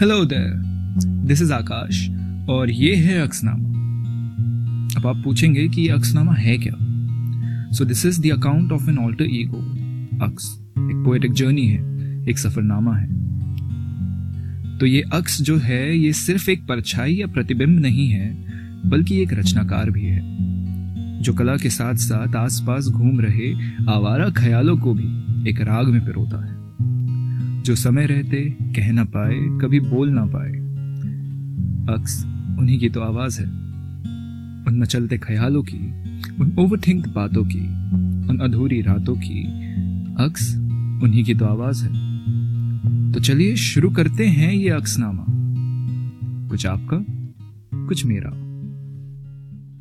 Hello there this is Aakash और ये है अक्सनामा। अब आप पूछेंगे कि ये अक्सनामा है क्या? So this is the account of an alter ego Aks एक पोएटिक जर्नी है, एक सफरनामा है। तो ये अक्स जो है, ये सिर्फ़ एक परछाई या प्रतिबिंब नहीं है, बल्कि एक रचनाकार भी है, जो कला के साथ साथ आसपास घूम रहे आवारा ख्यालों को भी एक राग में पिरोता है। जो समय रहते, कह ना पाए, कभी बोल ना पाए। अक्स, उन्हीं की तो आवाज़ है। उन मचलते ख्यालों की, उन ओवरथिंक बातों की, उन अधूरी रातों की, अक्स, उन्हीं की तो आवाज़ है। तो चलिए शुरू करते हैं ये अक्सनामा। कुछ आपका, कुछ मेरा।